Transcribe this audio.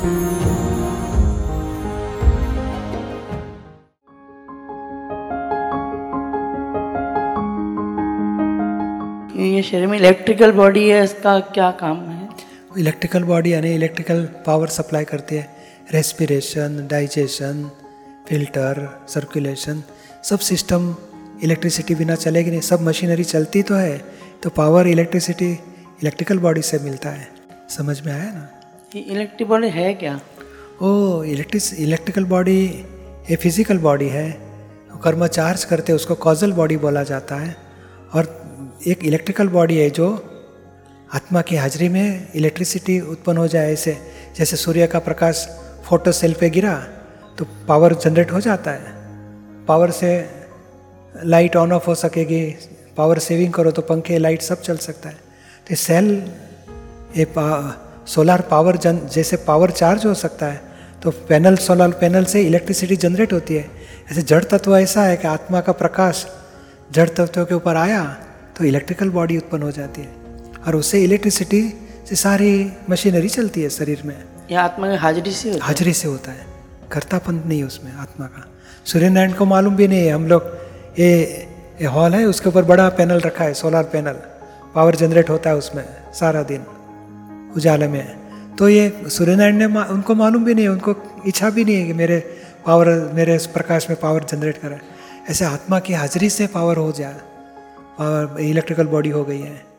ये शरीर में इलेक्ट्रिकल बॉडी है, इसका क्या काम है? इलेक्ट्रिकल बॉडी यानी इलेक्ट्रिकल पावर सप्लाई करती है। रेस्पिरेशन डाइजेशन फ़िल्टर सर्कुलेशन सब सिस्टम इलेक्ट्रिसिटी बिना चलेगी नहीं। सब मशीनरी चलती तो है तो पावर इलेक्ट्रिसिटी इलेक्ट्रिकल बॉडी से मिलता है। समझ में आया ना? इलेक्ट्रिक बॉडी है क्या? ओ इलेक्ट्रिस इलेक्ट्रिकल बॉडी ये फ़िज़िकल बॉडी है। कर्म चार्ज करते उसको कॉजल बॉडी बोला जाता है। और एक इलेक्ट्रिकल बॉडी है जो आत्मा की हाजिरी में इलेक्ट्रिसिटी उत्पन्न हो जाए। ऐसे, जैसे सूर्य का प्रकाश फ़ोटो सेल पे गिरा तो पावर जनरेट हो जाता है। पावर से लाइट ऑन ऑफ़ हो सकेगी पावर सेविंग करो तो पंखे लाइट सब चल सकता है। तो सेल ये सोलार पावर जन जैसे पावर चार्ज हो सकता है तो पैनल सोलर पैनल से इलेक्ट्रिसिटी जनरेट होती है। ऐसे जड़ तत्व ऐसा है कि आत्मा का प्रकाश जड़ तत्वों के ऊपर आया तो इलेक्ट्रिकल बॉडी उत्पन्न हो जाती है। और उससे इलेक्ट्रिसिटी से सारी मशीनरी चलती है शरीर में। ये आत्मा की हाजिरी से होता हाजिरी से होता है। कर्तापन नहीं है उसमें आत्मा का। सूर्य नारायण को मालूम भी नहीं है हम लोग ये ये हॉल है उसके ऊपर बड़ा पैनल रखा है सोलर पैनल पावर जनरेट होता है उसमें सारा दिन। उजाले में तो ये सूर्यनारायण ने मा, उनको मालूम भी नहीं है उनको इच्छा भी नहीं है कि मेरे पावर मेरे प्रकाश में पावर जनरेट करें। ऐसे आत्मा की हाजिरी से पावर हो जाए पावर इलेक्ट्रिकल बॉडी हो गई है।